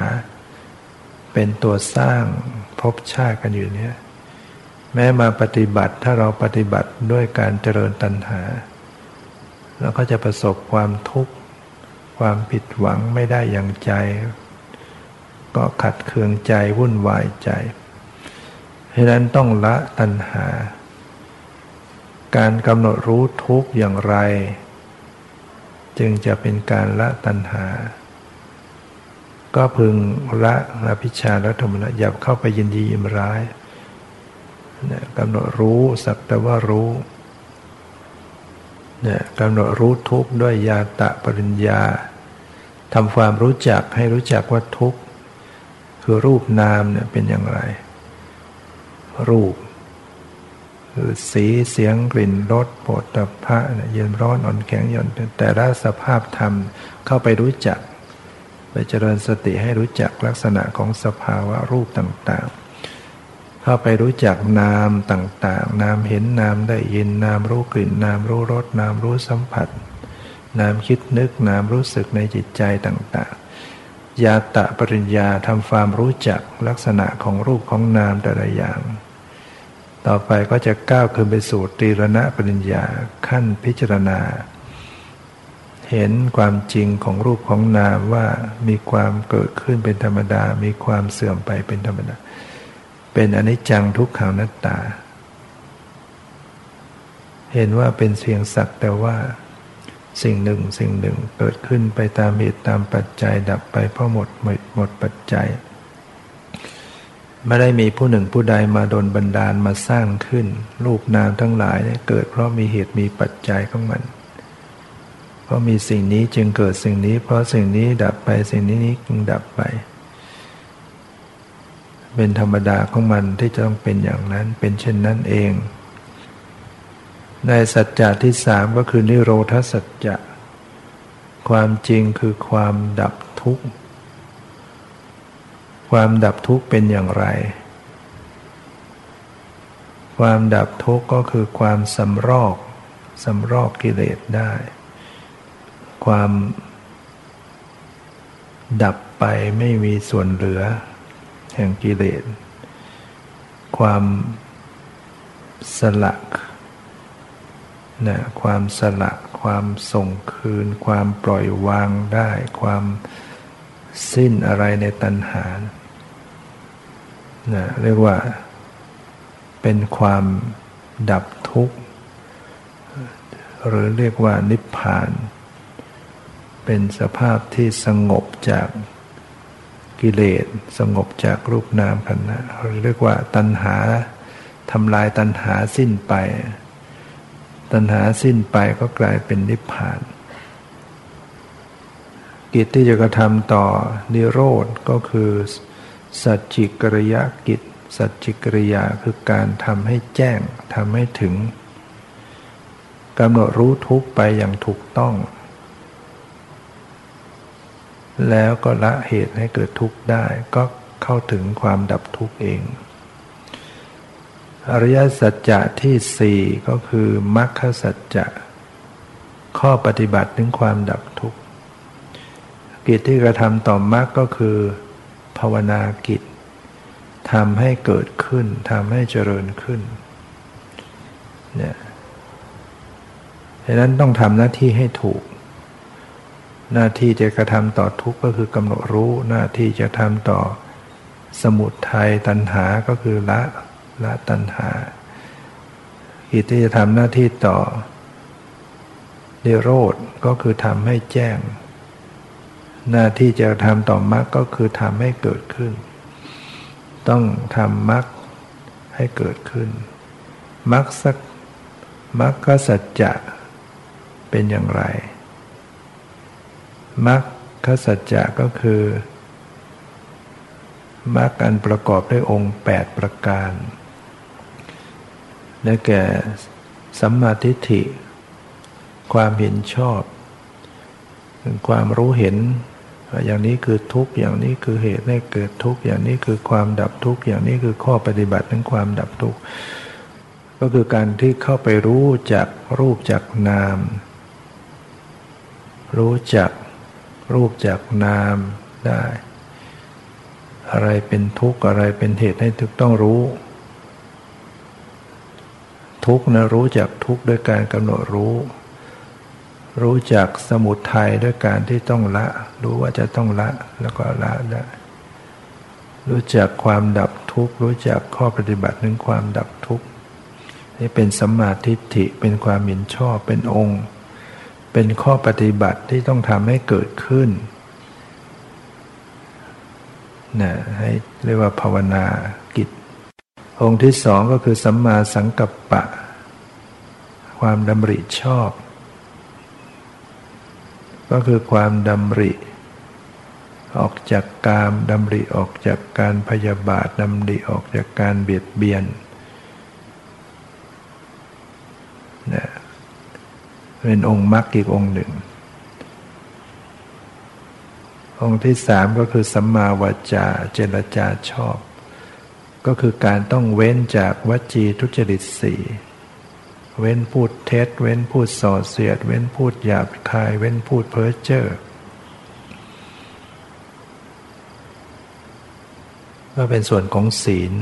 เป็นตัวสร้างภพชาติกันอยู่เนี่ยแม้มาปฏิบัติถ้าเราปฏิบัติด้วยการเจริญตัณหาเราก็จะประสบความทุกข์ ความผิดหวังไม่ได้อย่างใจ ก็ขัดเคืองใจวุ่นวายใจ เพราะนั้นต้องละตัณหา การกำหนดรู้ทุกอย่างไร จึงจะเป็นการละตัณหา ก็พึงละอภิชาและธรรมะอย่าเข้าไปยินดียิมร้ายกำหนดรู้สักแต่ว่ารู้เนี่ยกำหนดรู้ทุกข์ด้วยญาตะปริญญาทำความรู้จักให้รู้จักว่าทุกข์คือรูปนามเนี่ยเป็นอย่างไร รูปคือสีเสียงกลิ่นรสโผฏฐัพพะเย็นร้อนอ่อนแข็งหย่อนแต่ละสภาพธรรมเข้าไปรู้จัก ไปเจริญสติให้รู้จักลักษณะของสภาวะรูปต่างๆ เข้าไปรู้จักนามต่างๆ นามเห็นนามได้ยินนามรู้กลิ่น นามรู้รสนามรู้สัมผัส นามคิดนึกนามรู้สึกในจิตใจต่างๆ ยาตะปริญญาทำความรู้จักลักษณะของรูปของนามแต่ละอย่าง ต่อไปก็จะก้าวขึ้นไปสู่ตีรณะปริญญาขั้นพิจารณา เห็นความจริงของรูปของนามว่ามีความเกิดขึ้นเป็นธรรมดา มีความเสื่อมไปเป็นธรรมดา เป็นอนิจจังทุกขังนัตตา เห็นว่าเป็นเสียงสักแต่ว่า สิ่งหนึ่งสิ่งหนึ่งเกิดขึ้นไปตามเหตุตามปัจจัยดับไปเพราะหมดหมดหมดปัจจัย ไม่ได้มีผู้หนึ่งผู้ใดมาโดนบันดาลมาสร้างขึ้น รูปนามทั้งหลายเนี่ยเกิดเพราะมีเหตุมีปัจจัยของมัน เพราะมีสิ่งนี้จึงเกิดสิ่งนี้ เพราะสิ่งนี้ดับไปสิ่งนี้นี้จึงดับไป เป็นธรรมดาของมันที่จะต้องเป็นอย่างนั้นเป็นเช่นนั้นเอง ในสัจจะที่สามก็คือนิโรธสัจจะ ความจริงคือความดับทุกข์ ความดับทุกข์เป็นอย่างไร ความดับทุกข์ก็คือความสำรอกสำรอกกิเลสได้ ความดับไปไม่มีส่วนเหลือ แห่งกิเลส ความสลัก นะความสละความส่งคืน ความปล่อยวางได้ ความสิ้นอะไรในตัณหานะเรียกว่าเป็นความดับทุกข์ หรือเรียกว่านิพพาน เป็นสภาพที่สงบจากกิเลสสงบจากรูปนามขันธ์เรียกว่าตัณหาทำลายตัณหาสิ้นไป ตัณหาสิ้นไปก็กลายเป็นนิพพาน กิจที่จะกระทำต่อนิโรธก็คือสัจจิกริยกิจ สัจจิกริยาคือการทำให้แจ้งทำให้ถึงกำหนดรู้ทุกไปอย่างถูกต้อง แล้วก็ละเหตุให้เกิดทุกข์ได้ก็เข้าถึงความดับทุกข์เอง อริยสัจจะที่สี่ก็คือมรรคสัจจะ ข้อปฏิบัติถึงความดับทุกข์ กิจที่กระทำต่อมรรคก็คือ ภาวนากิจทำให้เกิดขึ้นทำให้เจริญขึ้นเนี่ยดังนั้นต้องทำหน้าที่ให้ถูก หน้าที่จะกระทำต่อทุกข์ก็คือกำหนดรู้ หน้าที่จะทำต่อสมุทัยตัณหาก็คือละ ละตัณหากิจที่จะทำหน้าที่ต่อนิโรธก็คือทำให้แจ้ง หน้าที่จะทำต่อมรรคก็คือทำให้เกิดขึ้น ต้องทำมรรคให้เกิดขึ้นมรรคสักมรรคสัจจะเป็นอย่างไรมรรคสัจจะก็คือมรรคอันประกอบด้วยองค์ 8 ประการ ได้แก่สัมมาทิฏฐิ ความเห็นชอบความรู้เห็น อย่างนี้คือทุกข์อย่างนี้คือเหตุให้เกิดทุกข์อย่างนี้คือความดับทุกข์อย่างนี้คือข้อปฏิบัติถึงความดับทุกข์ก็คือการที่เข้าไปรู้จักรูปจักนาม รู้จักรูปจักนามได้ อะไรเป็นทุกข์อะไรเป็นเหตุให้ทุกต้องรู้ ทุกนะรู้จักทุกด้วยการกำหนดรู้ รู้จักสมุทัยด้วยการที่ต้องละ รู้ว่าจะต้องละแล้วก็ละได้รู้จักความดับทุกข์ รู้จักข้อปฏิบัติถึงความดับทุกข์นี่เป็นสัมมาทิฏฐิเป็นความเห็นชอบเป็นองค์ เป็นข้อปฏิบัติที่ต้องทำให้เกิดขึ้นนะให้เรียกว่าภาวนากิจ องค์ที่สองก็คือสัมมาสังกัปปะ ความดำริชอบ ก็คือความดำริ ออกจากกามดำริออกจากการพยาบาทดำริออกจากการเบียดเบียนนะเป็นองค์มรรคอีกองค์หนึ่ง องค์ที่สามก็คือสัมมาวาจาเจรจาชอบ ก็คือการต้องเว้นจากวจีทุจริตสี่เว้นพูดเท็จ เว้นพูดส่อเสียด เว้นพูดหยาบคาย เว้นพูดเพ้อเจ้อก็เป็นส่วนของศีล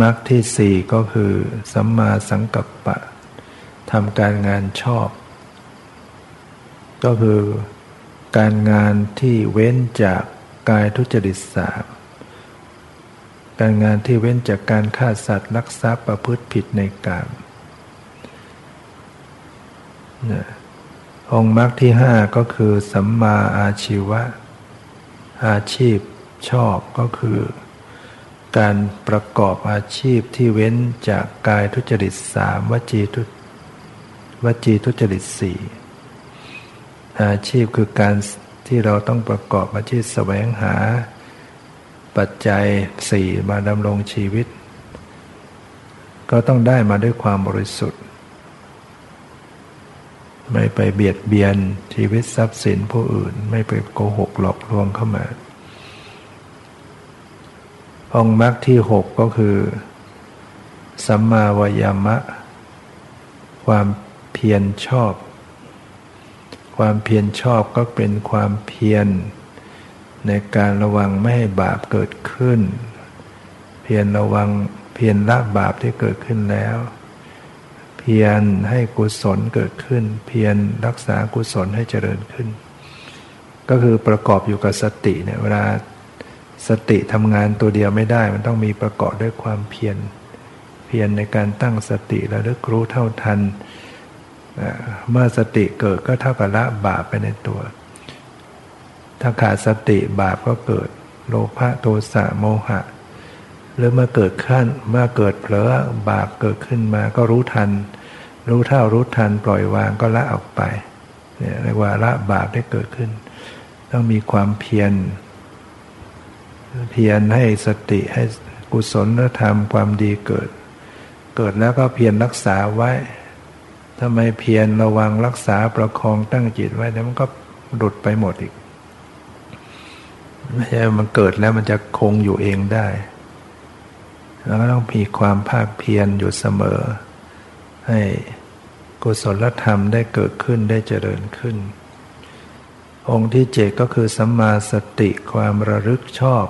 มรรคที่สี่ก็คือสัมมาสังกัปปะทำการงานชอบ ก็คือการงานที่เว้นจาก กายทุจริตสามการงานที่เว้นจากการฆ่าสัตว์ลักทรัพย์ประพฤติผิดในกามองค์มรรคที่ห้าก็คือสัมมาอาชีวะ อาชีพชอบก็คือ การประกอบอาชีพที่เว้นจากกายทุจริตสามวจีทุวจีทุจริตสี่อาชีพคือการ ที่เราต้องประกอบอาชีพแสวงหา ปัจจัยสี่มาดำรงชีวิต ก็ต้องได้มาด้วยความบริสุทธิ์ ไม่ไปเบียดเบียนชีวิตทรัพย์สินผู้อื่น ไม่ไปโกหกหลอกลวงเข้ามาองค์มรรคที่หกก็คือสัมมาวายามะ ความเพียรชอบ ความเพียรชอบก็เป็นความเพียร ในการระวังไม่ให้บาปเกิดขึ้น เพียรระวังเพียรละบาปที่เกิดขึ้นแล้ว เพียรให้กุศลเกิดขึ้น เพียรรักษากุศลให้เจริญขึ้น ก็คือประกอบอยู่กับสติเนี่ยเวลาสติทำงานตัวเดียวไม่ได้ มันต้องมีประกอบด้วยความเพียร เพียรในการตั้งสติระลึกรู้เท่าทัน เมื่อสติเกิดก็เท่ากับละบาปไปในตัว ถ้าขาดสติบาปก็เกิด โลภะโทสะโมหะ หรือเมื่อเกิดขั้นเมื่อเกิดเผลอบาปเกิดขึ้นมาก็รู้ทัน รู้เท่ารู้ทันปล่อยวางก็ละออกไปเนี่ยเรียกว่าละบาปได้เกิดขึ้น ต้องมีความเพียรเพียรให้สติให้กุศลธรรมความดีเกิด เกิดแล้วก็เพียรรักษาไว้ ทำไมเพียรระวังรักษาประคองตั้งจิตไว้แล้วมันก็หลุดไปหมดอีกไม่ใช่มันเกิดแล้วมันจะคงอยู่เองได้ แล้วก็ต้องมีความภาคเพียรอยู่เสมอ ให้กุศลธรรมได้เกิดขึ้นได้เจริญขึ้น องค์ที่เจ็ดก็คือสัมมาสติความระลึกชอบ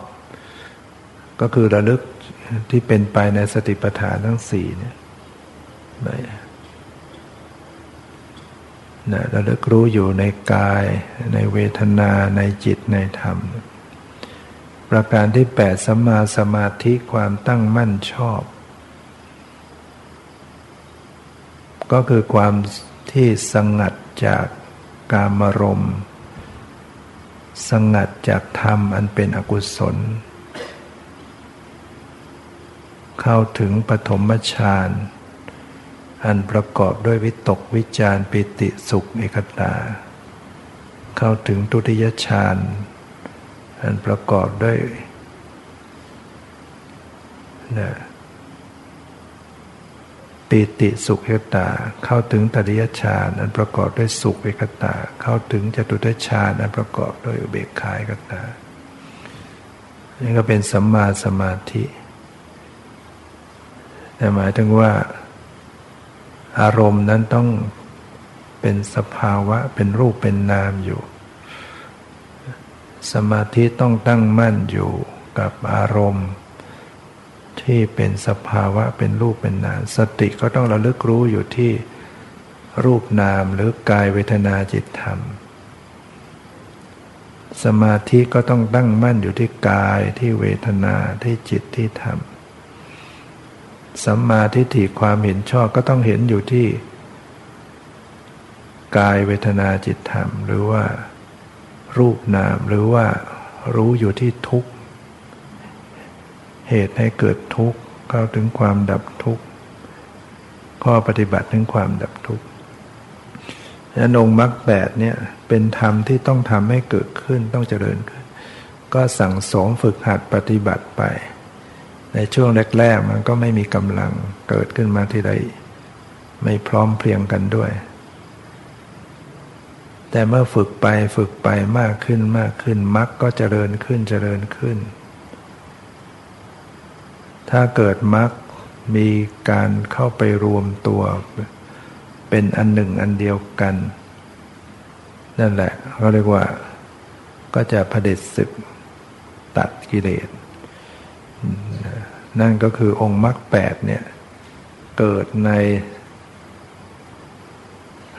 ก็คือระลึกที่เป็นไปในสติปัฏฐานทั้งสี่เนี่ย นะระลึกรู้อยู่ในกาย ในเวทนาในจิตในธรรม ประการที่แปดสัมมาสมาธิความตั้งมั่นชอบ ก็คือความที่สงัดจากกามรมสงัดจากธรรมอันเป็นอกุศล เข้าถึงปฐมฌาน อันประกอบด้วยวิตกวิจารปิติสุขเอกตา เข้าถึงตุติยฌานอันประกอบด้วยนะปิติสุขเอกตา เข้าถึงตติยฌานอันประกอบด้วยสุขเอกตา เข้าถึงจตุตฌานอันประกอบด้วยอุเบกขาเอกตานี่ก็เป็นสัมมาสมาธิแต่หมายถึงว่า อารมณ์นั้นต้องเป็นสภาวะเป็นรูปเป็นนามอยู่ สมาธิต้องตั้งมั่นอยู่กับอารมณ์ ที่เป็นสภาวะเป็นรูปเป็นนาม สติก็ต้องระลึกรู้อยู่ที่รูปนามหรือกายเวทนาจิตธรรม สมาธิก็ต้องตั้งมั่นอยู่ที่กายที่เวทนาที่จิตที่ธรรม สัมมาทิฏฐิความเห็นชอบก็ต้องเห็นอยู่ที่ กายเวทนาจิตธรรม หรือว่า รูปนามหรือว่ารู้อยู่ที่ทุกข์ เหตุให้เกิดทุกข์เข้าถึงความดับทุกข์ ข้อปฏิบัติถึงความดับทุกข์นั้นองค์มรรคแปดเนี่ยเป็นธรรมที่ต้องทำให้เกิดขึ้นต้องเจริญขึ้น ก็สั่งสมฝึกหัดปฏิบัติไป ในช่วงแรกๆมันก็ไม่มีกำลังเกิดขึ้นมาที่ใดไม่พร้อมเพรียงกันด้วย แต่เมื่อฝึกไปฝึกไปมากขึ้นมากขึ้นมรรคก็เจริญขึ้นเจริญขึ้น ถ้าเกิดมรรคมีการเข้าไปรวมตัว เป็นอันหนึ่งอันเดียวกัน นั่นแหละเขาเรียกว่าก็จะผด็จศึกตัดกิเลส นั่นก็คือองค์มรรคแปดเนี่ย เกิดใน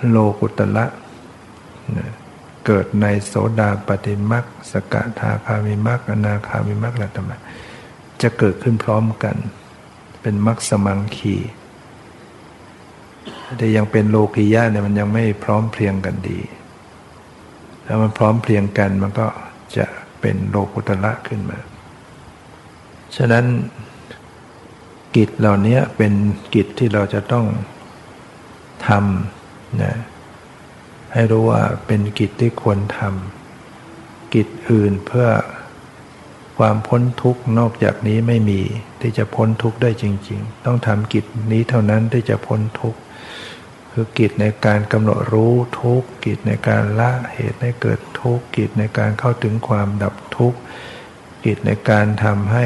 โลกุตละ เกิดในโสดาปฏิมรรคสกทาคามิมรรคอนาคามิมรรคละธรรมจะเกิดขึ้นพร้อมกัน เป็นมรรคสมังคีแต่ยังเป็นโลกิยะเนี่ยมันยังไม่พร้อมเพรียงกันดีถ้ามันพร้อมเพรียงกันมันก็จะเป็นโลกุตละขึ้นมา ฉะนั้นกิจเหล่านี้เป็นกิจที่เราจะต้องทำนะให้รู้ว่าเป็นกิจที่ควรทำกิจอื่นเพื่อความพ้นทุกข์นอกจากนี้ไม่มีที่จะพ้นทุกข์ได้จริง ๆ ต้องทำกิจนี้เท่านั้นที่จะพ้นทุกข์คือกิจในการกำหนดรู้ทุกข์กิจในการละเหตุให้เกิดทุกข์กิจในการเข้าถึงความดับทุกข์กิจในการทำให้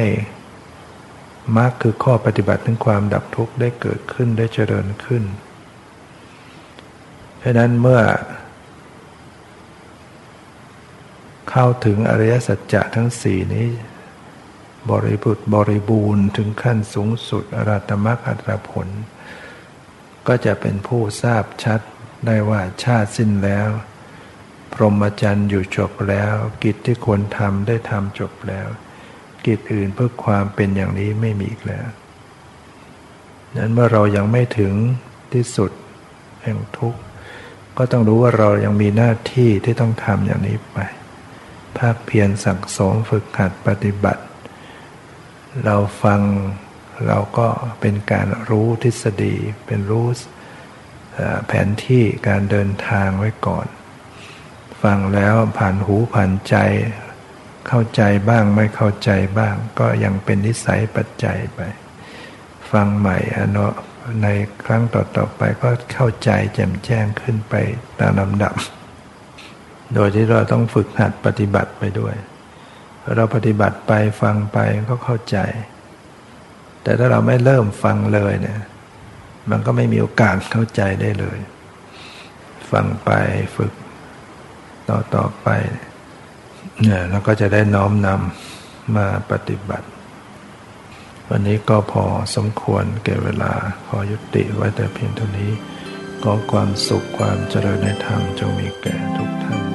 มรรคคือข้อปฏิบัติถึงความดับทุกข์ได้เกิดขึ้นได้เจริญขึ้นเพราะนั้นเมื่อ เข้าถึงอริยสัจจะทั้งสี่นี้ บริบุตรบริบูรณ์ถึงขั้นสูงสุดอรัตมรรคอัตรผล ก็จะเป็นผู้ทราบชัดได้ว่าชาติสิ้นแล้ว พรหมจรรย์อยู่จบแล้ว กิจที่ควรทำได้ทำจบแล้ว กิจอื่นเพื่อความเป็นอย่างนี้ไม่มีอีกแล้วนั้นเมื่อเรายังไม่ถึงที่สุดแห่งทุกข์ก็ต้องรู้ว่าเรายังมีหน้าที่ที่ต้องทำอย่างนี้ไป ภาคเพียรสั่งสมฝึกหัดปฏิบัติ เราฟังเราก็เป็นการรู้ทฤษฎีเป็นรู้แผนที่การเดินทางไว้ก่อน ฟังแล้วผ่านหูผ่านใจ เข้าใจบ้างไม่เข้าใจบ้าง ก็ยังเป็นนิสัยปัจจัยไป ฟังใหม่อนุในครั้งต่อๆไปก็เข้าใจแจ่มแจ้งขึ้นไปตามลำดับ โดยที่เราต้องฝึกหัดปฏิบัติไปด้วย เราปฏิบัติไปฟังไปก็เข้าใจ แต่ถ้าเราไม่เริ่มฟังเลยเนี่ย มันก็ไม่มีโอกาสเข้าใจได้เลย ฟังไปฝึกต่อต่อไปเนี่ย เนี่ยเราก็จะได้น้อมนำมาปฏิบัติ วันนี้ก็พอสมควรเก่เวลาขอยุติไว้แต่เพียงเท่านี้ ก็ความสุขความเจริญในธรรมจงมีแก่ทุกท่าน